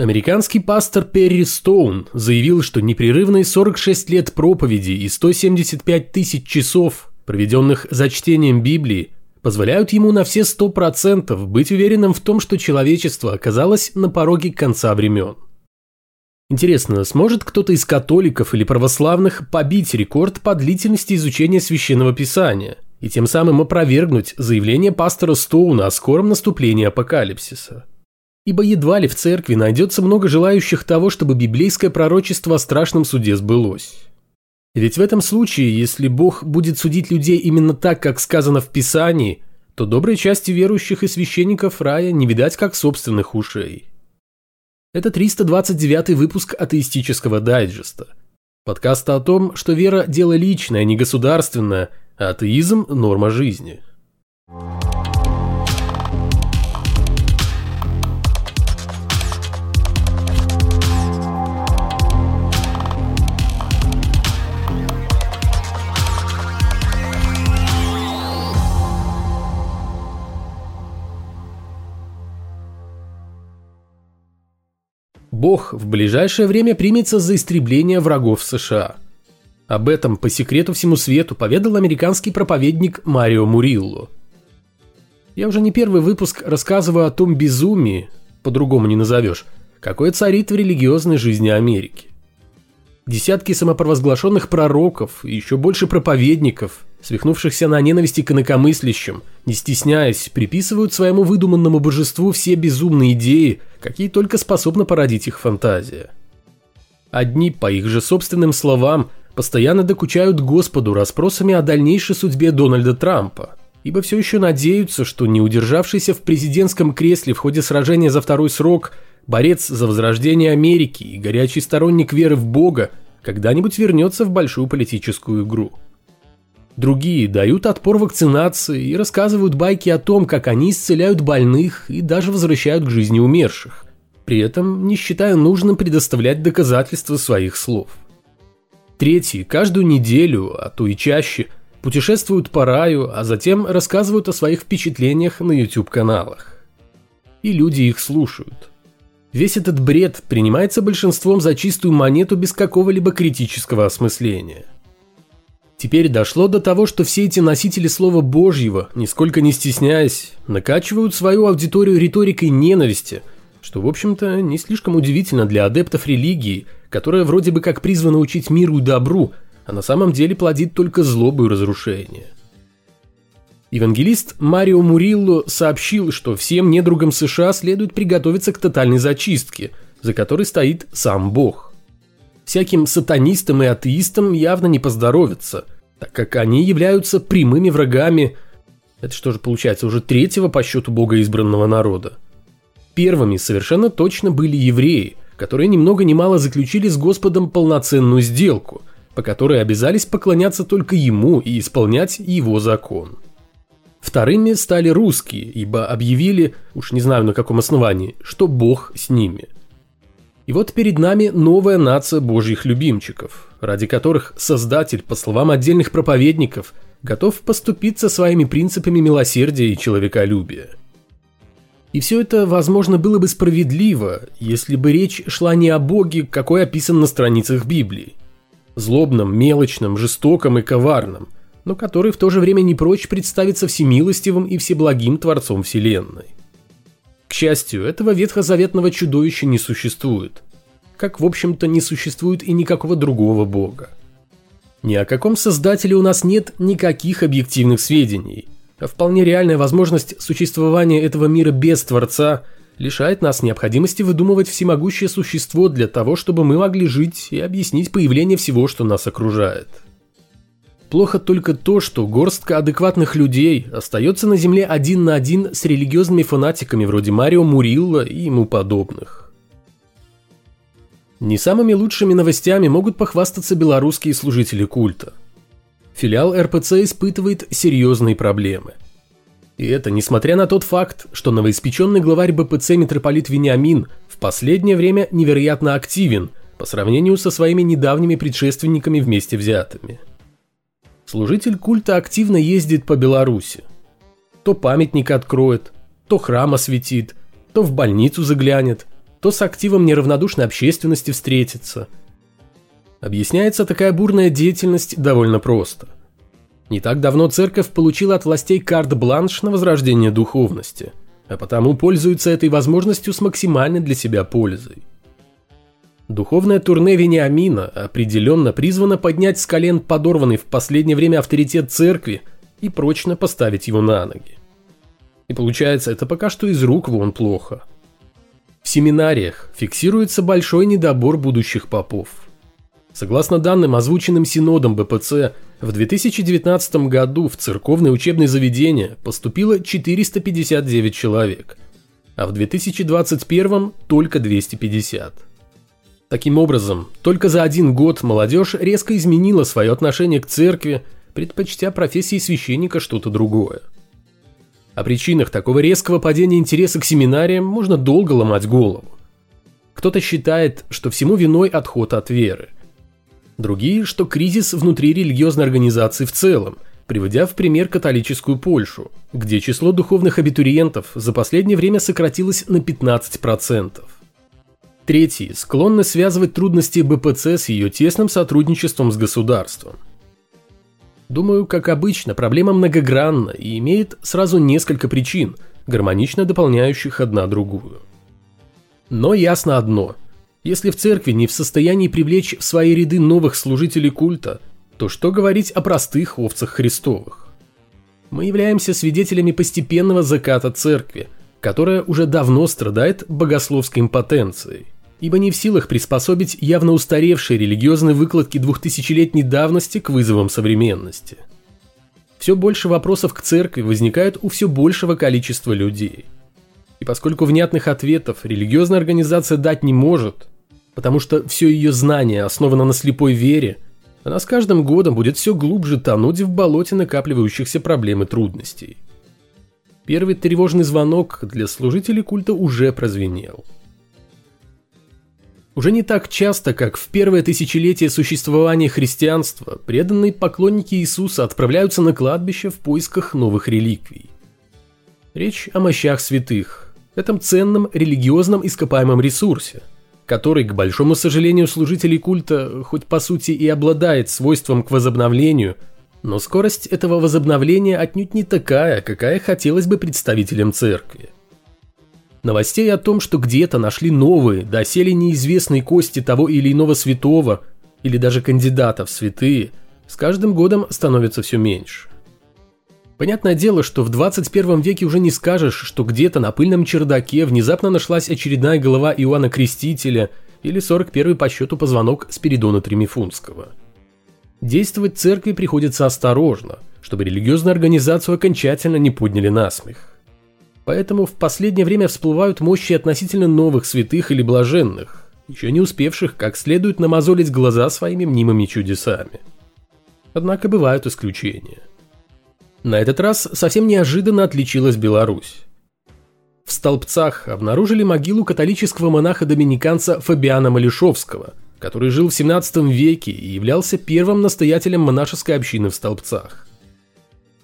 Американский пастор Перри Стоун заявил, что непрерывные 46 лет проповеди и 175 тысяч часов, проведенных за чтением Библии, позволяют ему на все 100% быть уверенным в том, что человечество оказалось на пороге конца времен. Интересно, сможет кто-то из католиков или православных побить рекорд по длительности изучения священного писания и тем самым опровергнуть заявление пастора Стоуна о скором наступлении апокалипсиса? Ибо едва ли в церкви найдется много желающих того, чтобы библейское пророчество о страшном суде сбылось. Ведь в этом случае, если Бог будет судить людей именно так, как сказано в Писании, то доброй части верующих и священников рая не видать как собственных ушей. Это 329 выпуск атеистического дайджеста. Подкаста о том, что вера – дело личное, не государственное, а атеизм – норма жизни. Thank Бог в ближайшее время примется за истребление врагов США. Об этом по секрету всему свету поведал американский проповедник Марио Мурилло. Я уже не первый выпуск рассказываю о том безумии, по-другому не назовешь, какое царит в религиозной жизни Америки. Десятки самопровозглашенных пророков и еще больше проповедников, свихнувшихся на ненависти к инакомыслящим, не стесняясь, приписывают своему выдуманному божеству все безумные идеи, какие только способна породить их фантазия. Одни, по их же собственным словам, постоянно докучают Господу расспросами о дальнейшей судьбе Дональда Трампа, ибо все еще надеются, что не удержавшийся в президентском кресле в ходе сражения за второй срок – борец за возрождение Америки и горячий сторонник веры в Бога, когда-нибудь вернется в большую политическую игру. Другие дают отпор вакцинации и рассказывают байки о том, как они исцеляют больных и даже возвращают к жизни умерших, при этом не считая нужным предоставлять доказательства своих слов. Третьи каждую неделю, а то и чаще, путешествуют по раю, а затем рассказывают о своих впечатлениях на YouTube-каналах. И люди их слушают. Весь этот бред принимается большинством за чистую монету без какого-либо критического осмысления. Теперь дошло до того, что все эти носители Слова Божьего, нисколько не стесняясь, накачивают свою аудиторию риторикой ненависти, что, в общем-то, не слишком удивительно для адептов религии, которая вроде бы как призвана учить миру и добру, а на самом деле плодит только злобу и разрушение. Евангелист Марио Мурилло сообщил, что всем недругам США следует приготовиться к тотальной зачистке, за которой стоит сам Бог. Всяким сатанистам и атеистам явно не поздоровится, так как они являются прямыми врагами, это что же получается, уже третьего по счету Бога избранного народа. Первыми совершенно точно были евреи, которые ни много ни мало заключили с Господом полноценную сделку, по которой обязались поклоняться только Ему и исполнять Его закон. Вторыми стали русские, ибо объявили, уж не знаю на каком основании, что Бог с ними. И вот перед нами новая нация божьих любимчиков, ради которых Создатель, по словам отдельных проповедников, готов поступиться своими принципами милосердия и человеколюбия. И все это, возможно, было бы справедливо, если бы речь шла не о Боге, какой описан на страницах Библии. Злобном, мелочном, жестоком и коварном – но который в то же время не прочь представиться всемилостивым и всеблагим Творцом Вселенной. К счастью, этого ветхозаветного чудовища не существует, как в общем-то не существует и никакого другого бога. Ни о каком создателе у нас нет никаких объективных сведений, а вполне реальная возможность существования этого мира без Творца лишает нас необходимости выдумывать всемогущее существо для того, чтобы мы могли жить и объяснить появление всего, что нас окружает. Плохо только то, что горстка адекватных людей остается на земле один на один с религиозными фанатиками вроде Марио Мурилла и ему подобных. Не самыми лучшими новостями могут похвастаться белорусские служители культа. Филиал РПЦ испытывает серьезные проблемы. И это несмотря на тот факт, что новоиспеченный главарь БПЦ митрополит Вениамин в последнее время невероятно активен по сравнению со своими недавними предшественниками вместе взятыми – Служитель культа активно ездит по Беларуси. То памятник откроет, то храм осветит, то в больницу заглянет, то с активом неравнодушной общественности встретиться. Объясняется такая бурная деятельность довольно просто. Не так давно церковь получила от властей карт-бланш на возрождение духовности, а потому пользуется этой возможностью с максимальной для себя пользой. Духовное турне Вениамина определенно призвано поднять с колен подорванный в последнее время авторитет церкви и прочно поставить его на ноги. И получается, это пока что из рук вон плохо. В семинариях фиксируется большой недобор будущих попов. Согласно данным, озвученным Синодом БПЦ, в 2019 году в церковные учебные заведения поступило 459 человек, а в 2021 только 250. Таким образом, только за один год молодежь резко изменила свое отношение к церкви, предпочтя профессии священника что-то другое. О причинах такого резкого падения интереса к семинариям можно долго ломать голову. Кто-то считает, что всему виной отход от веры. Другие, что кризис внутри религиозной организации в целом, приводя в пример католическую Польшу, где число духовных абитуриентов за последнее время сократилось на 15%. Третьи склонны связывать трудности БПЦ с ее тесным сотрудничеством с государством. Думаю, как обычно, проблема многогранна и имеет сразу несколько причин, гармонично дополняющих одна другую. Но ясно одно. Если в церкви не в состоянии привлечь в свои ряды новых служителей культа, то что говорить о простых овцах Христовых? Мы являемся свидетелями постепенного заката церкви, которая уже давно страдает богословской импотенцией ибо не в силах приспособить явно устаревшие религиозные выкладки двухтысячелетней давности к вызовам современности. Все больше вопросов к церкви возникают у все большего количества людей. И поскольку внятных ответов религиозная организация дать не может, потому что все ее знание основано на слепой вере, она с каждым годом будет все глубже тонуть в болоте накапливающихся проблем и трудностей. Первый тревожный звонок для служителей культа уже прозвенел – уже не так часто, как в первое тысячелетие существования христианства, преданные поклонники Иисуса отправляются на кладбище в поисках новых реликвий. Речь о мощах святых, этом ценном религиозном ископаемом ресурсе, который, к большому сожалению служителей культа, хоть по сути и обладает свойством к возобновлению, но скорость этого возобновления отнюдь не такая, какая хотелось бы представителям церкви. Новостей о том, что где-то нашли новые, доселе неизвестные кости того или иного святого, или даже кандидата в святые, с каждым годом становится все меньше. Понятное дело, что в 21 веке уже не скажешь, что где-то на пыльном чердаке внезапно нашлась очередная голова Иоанна Крестителя или 41 по счету позвонок Спиридона Тремифунского. Действовать церкви приходится осторожно, чтобы религиозную организацию окончательно не подняли на смех. Поэтому в последнее время всплывают мощи относительно новых святых или блаженных, еще не успевших как следует намазолить глаза своими мнимыми чудесами. Однако бывают исключения. На этот раз совсем неожиданно отличилась Беларусь. В Столбцах обнаружили могилу католического монаха-доминиканца Фабиана Малишовского, который жил в 17 веке и являлся первым настоятелем монашеской общины в Столбцах.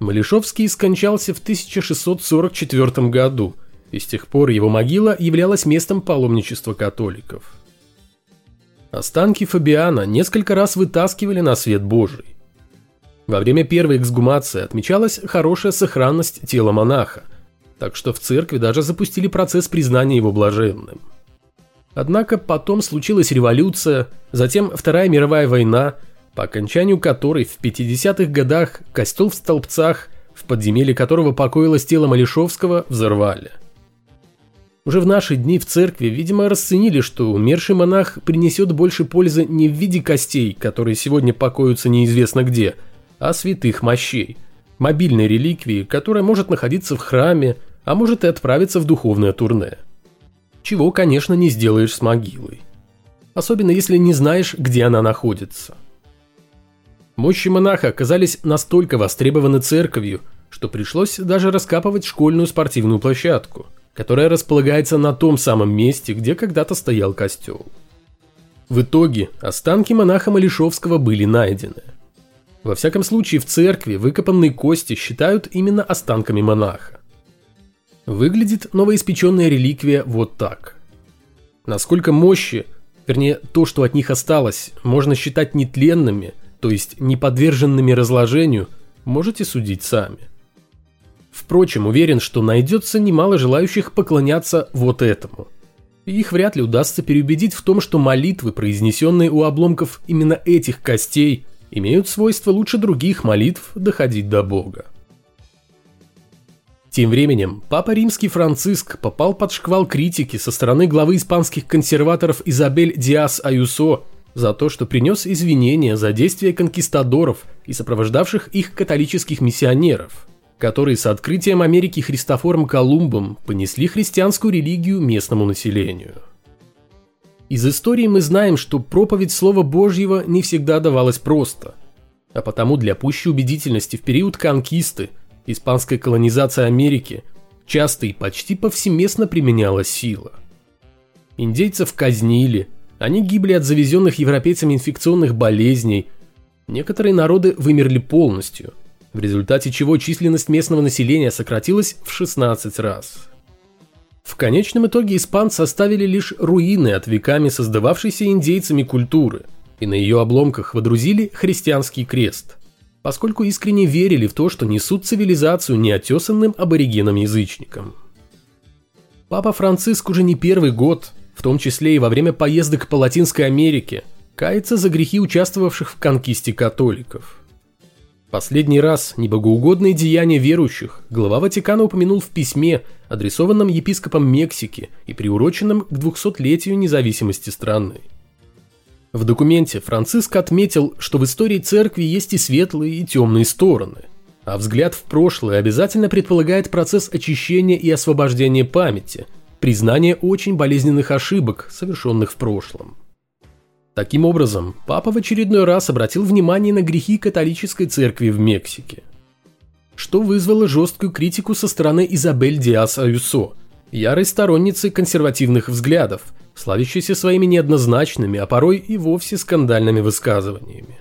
Малишовский скончался в 1644 году, и с тех пор его могила являлась местом паломничества католиков. Останки Фабиана несколько раз вытаскивали на свет Божий. Во время первой эксгумации отмечалась хорошая сохранность тела монаха, так что в церкви даже запустили процесс признания его блаженным. Однако потом случилась революция, затем Вторая мировая война – по окончанию которой в 50-х годах костел в Столбцах, в подземелье которого покоилось тело Малишовского, взорвали. Уже в наши дни в церкви, видимо, расценили, что умерший монах принесет больше пользы не в виде костей, которые сегодня покоятся неизвестно где, а святых мощей, мобильной реликвии, которая может находиться в храме, а может и отправиться в духовное турне. Чего, конечно, не сделаешь с могилой. Особенно если не знаешь, где она находится. Мощи монаха оказались настолько востребованы церковью, что пришлось даже раскапывать школьную спортивную площадку, которая располагается на том самом месте, где когда-то стоял костел. В итоге останки монаха Малишовского были найдены. Во всяком случае, в церкви выкопанные кости считают именно останками монаха. Выглядит новоиспеченная реликвия вот так. Насколько мощи, вернее то, что от них осталось, можно считать нетленными, то есть не подверженными разложению, можете судить сами. Впрочем, уверен, что найдется немало желающих поклоняться вот этому. Их вряд ли удастся переубедить в том, что молитвы, произнесенные у обломков именно этих костей, имеют свойство лучше других молитв доходить до Бога. Тем временем, папа римский Франциск попал под шквал критики со стороны главы испанских консерваторов Изабель Диас Аюсо за то, что принес извинения за действия конкистадоров и сопровождавших их католических миссионеров, которые с открытием Америки Христофором Колумбом понесли христианскую религию местному населению. Из истории мы знаем, что проповедь Слова Божьего не всегда давалась просто, а потому для пущей убедительности в период конкисты – испанская колонизация Америки часто и почти повсеместно применяла сила. Индейцев казнили, они гибли от завезенных европейцами инфекционных болезней, некоторые народы вымерли полностью, в результате чего численность местного населения сократилась в 16 раз. В конечном итоге испанцы оставили лишь руины от веками создававшейся индейцами культуры, и на ее обломках водрузили христианский крест – поскольку искренне верили в то, что несут цивилизацию неотесанным аборигенам-язычникам. Папа Франциск уже не первый год, в том числе и во время поездок по Латинской Америке, кается за грехи участвовавших в конкисте католиков. Последний раз небогоугодные деяния верующих глава Ватикана упомянул в письме, адресованном епископам Мексики и приуроченном к 200-летию независимости страны. В документе Франциск отметил, что в истории церкви есть и светлые, и темные стороны, а взгляд в прошлое обязательно предполагает процесс очищения и освобождения памяти, признание очень болезненных ошибок, совершенных в прошлом. Таким образом, папа в очередной раз обратил внимание на грехи католической церкви в Мексике, что вызвало жесткую критику со стороны Изабель Диас Аюсо, ярой сторонницы консервативных взглядов – славящийся своими неоднозначными, а порой и вовсе скандальными высказываниями.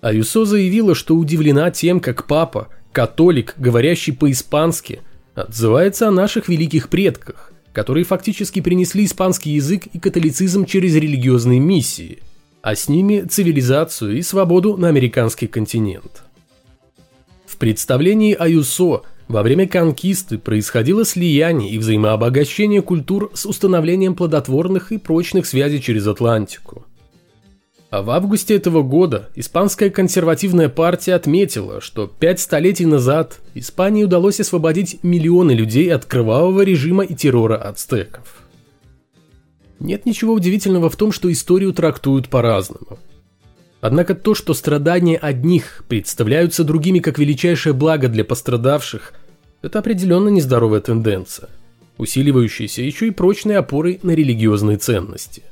Аюсо заявила, что удивлена тем, как папа, католик, говорящий по-испански, отзывается о наших великих предках, которые фактически принесли испанский язык и католицизм через религиозные миссии, а с ними цивилизацию и свободу на американский континент. В представлении Аюсо во время конкисты происходило слияние и взаимообогащение культур с установлением плодотворных и прочных связей через Атлантику. А в августе этого года испанская консервативная партия отметила, что пять столетий назад Испании удалось освободить миллионы людей от кровавого режима и террора ацтеков. Нет ничего удивительного в том, что историю трактуют по-разному. Однако то, что страдания одних представляются другими как величайшее благо для пострадавших, это определенно нездоровая тенденция, усиливающаяся еще и прочной опорой на религиозные ценности.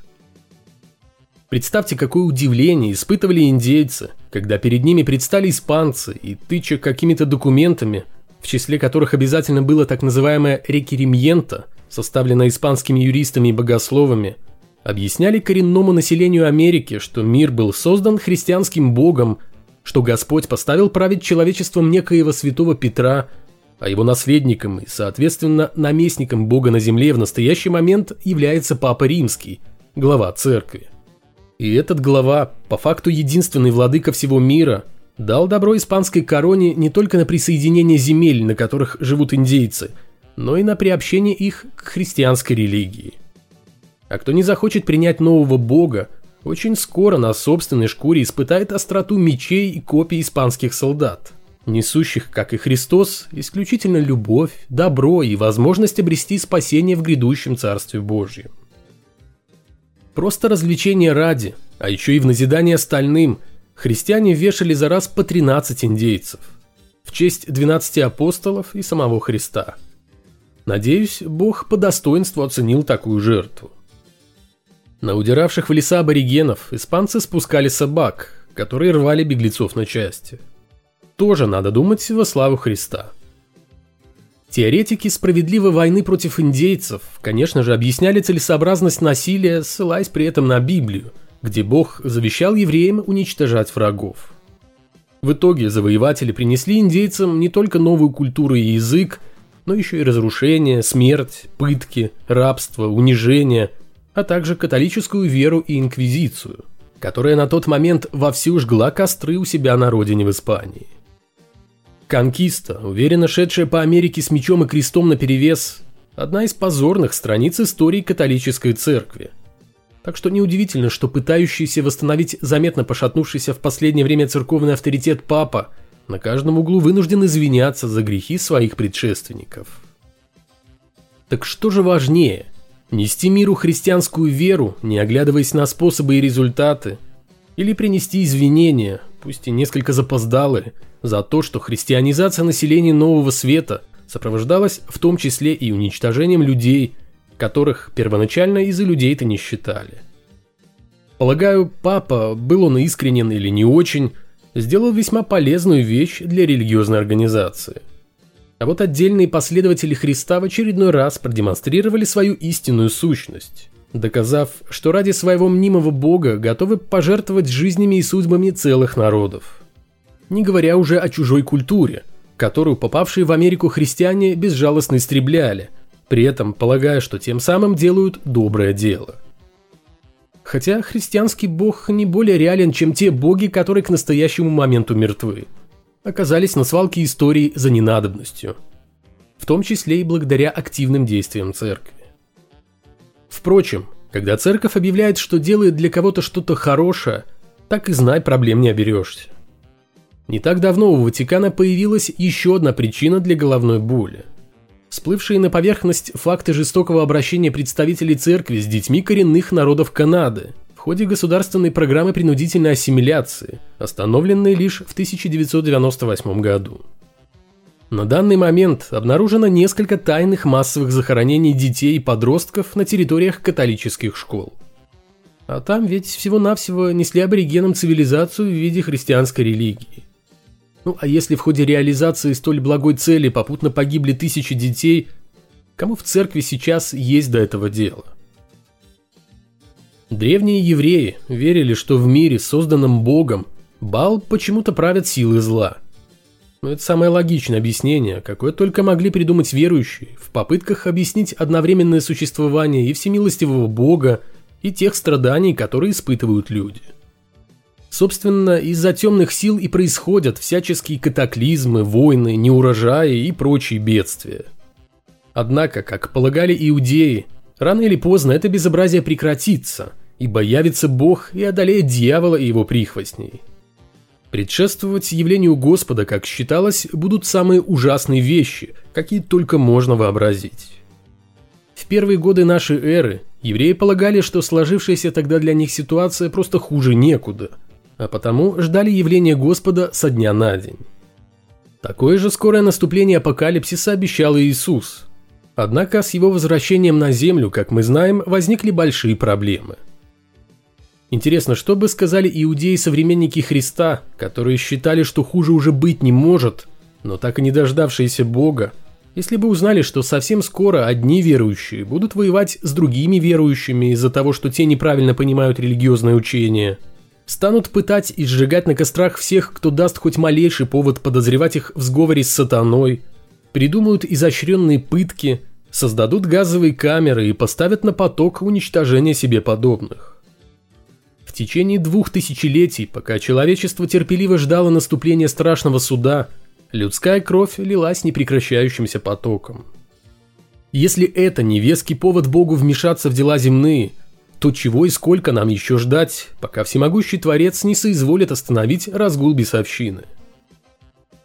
Представьте, какое удивление испытывали индейцы, когда перед ними предстали испанцы и, тыча какими-то документами, в числе которых обязательно было так называемое «рекеримьента», составленное испанскими юристами и богословами, объясняли коренному населению Америки, что мир был создан христианским богом, что Господь поставил править человечеством некоего святого Петра – а его наследником и, соответственно, наместником Бога на земле в настоящий момент является Папа Римский, глава церкви. И этот глава, по факту единственный владыка всего мира, дал добро испанской короне не только на присоединение земель, на которых живут индейцы, но и на приобщение их к христианской религии. А кто не захочет принять нового бога, очень скоро на собственной шкуре испытает остроту мечей и копий испанских солдат – несущих, как и Христос, исключительно любовь, добро и возможность обрести спасение в грядущем Царстве Божьем. Просто развлечение ради, а еще и в назидание остальным, христиане вешали за раз по 13 индейцев, в честь 12 апостолов и самого Христа. Надеюсь, Бог по достоинству оценил такую жертву. На удиравших в леса аборигенов испанцы спускали собак, которые рвали беглецов на части – тоже надо думать во славу Христа. Теоретики справедливой войны против индейцев, конечно же, объясняли целесообразность насилия, ссылаясь при этом на Библию, где Бог завещал евреям уничтожать врагов. В итоге завоеватели принесли индейцам не только новую культуру и язык, но еще и разрушение, смерть, пытки, рабство, унижение, а также католическую веру и инквизицию, которая на тот момент вовсю жгла костры у себя на родине в Испании. Конкиста, уверенно шедшая по Америке с мечом и крестом наперевес, одна из позорных страниц истории католической церкви. Так что неудивительно, что пытающийся восстановить заметно пошатнувшийся в последнее время церковный авторитет папа на каждом углу вынужден извиняться за грехи своих предшественников. Так что же важнее – Нести миру христианскую веру, не оглядываясь на способы и результаты, или принести извинения, пусть и несколько запоздалые, за то, что христианизация населения Нового Света сопровождалась в том числе и уничтожением людей, которых первоначально из-за людей-то не считали. Полагаю, папа, был он искренен или не очень, сделал весьма полезную вещь для религиозной организации. А вот отдельные последователи Христа в очередной раз продемонстрировали свою истинную сущность, доказав, что ради своего мнимого бога готовы пожертвовать жизнями и судьбами целых народов. Не говоря уже о чужой культуре, которую попавшие в Америку христиане безжалостно истребляли, при этом полагая, что тем самым делают доброе дело. Хотя христианский бог не более реален, чем те боги, которые к настоящему моменту мертвы – оказались на свалке истории за ненадобностью, в том числе и благодаря активным действиям церкви. Впрочем, когда церковь объявляет, что делает для кого-то что-то хорошее, так и знай, проблем не оберешься. Не так давно у Ватикана появилась еще одна причина для головной боли. Всплывшие на поверхность факты жестокого обращения представителей церкви с детьми коренных народов Канады – в ходе государственной программы принудительной ассимиляции, остановленной лишь в 1998 году. На данный момент обнаружено несколько тайных массовых захоронений детей и подростков на территориях католических школ. А там ведь всего-навсего несли аборигенам цивилизацию в виде христианской религии. Ну а если в ходе реализации столь благой цели попутно погибли тысячи детей, кому в церкви сейчас есть до этого дело? Древние евреи верили, что в мире, созданном Богом, Бал почему-то правят силы зла. Но это самое логичное объяснение, какое только могли придумать верующие в попытках объяснить одновременное существование и всемилостивого Бога, и тех страданий, которые испытывают люди. Собственно, из-за темных сил и происходят всяческие катаклизмы, войны, неурожаи и прочие бедствия. Однако, как полагали иудеи, рано или поздно это безобразие прекратится – ибо явится Бог и одолеет дьявола и его прихвостней. Предшествовать явлению Господа, как считалось, будут самые ужасные вещи, какие только можно вообразить. В первые годы нашей эры евреи полагали, что сложившаяся тогда для них ситуация просто хуже некуда, а потому ждали явления Господа со дня на день. Такое же скорое наступление апокалипсиса обещал Иисус. Однако с его возвращением на землю, как мы знаем, возникли большие проблемы – Интересно, что бы сказали иудеи-современники Христа, которые считали, что хуже уже быть не может, но так и не дождавшиеся Бога, если бы узнали, что совсем скоро одни верующие будут воевать с другими верующими из-за того, что те неправильно понимают религиозное учение, станут пытать и сжигать на кострах всех, кто даст хоть малейший повод подозревать их в сговоре с сатаной, придумают изощренные пытки, создадут газовые камеры и поставят на поток уничтожения себе подобных. Течение двух тысячелетий, пока человечество терпеливо ждало наступления страшного суда, людская кровь лилась непрекращающимся потоком. Если это не веский повод Богу вмешаться в дела земные, то чего и сколько нам еще ждать, пока всемогущий Творец не соизволит остановить разгул бесовщины?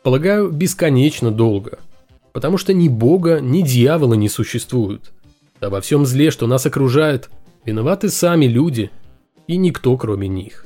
Полагаю, бесконечно долго, потому что ни Бога, ни дьявола не существует. Во всем зле, что нас окружает, виноваты сами люди – и никто кроме них.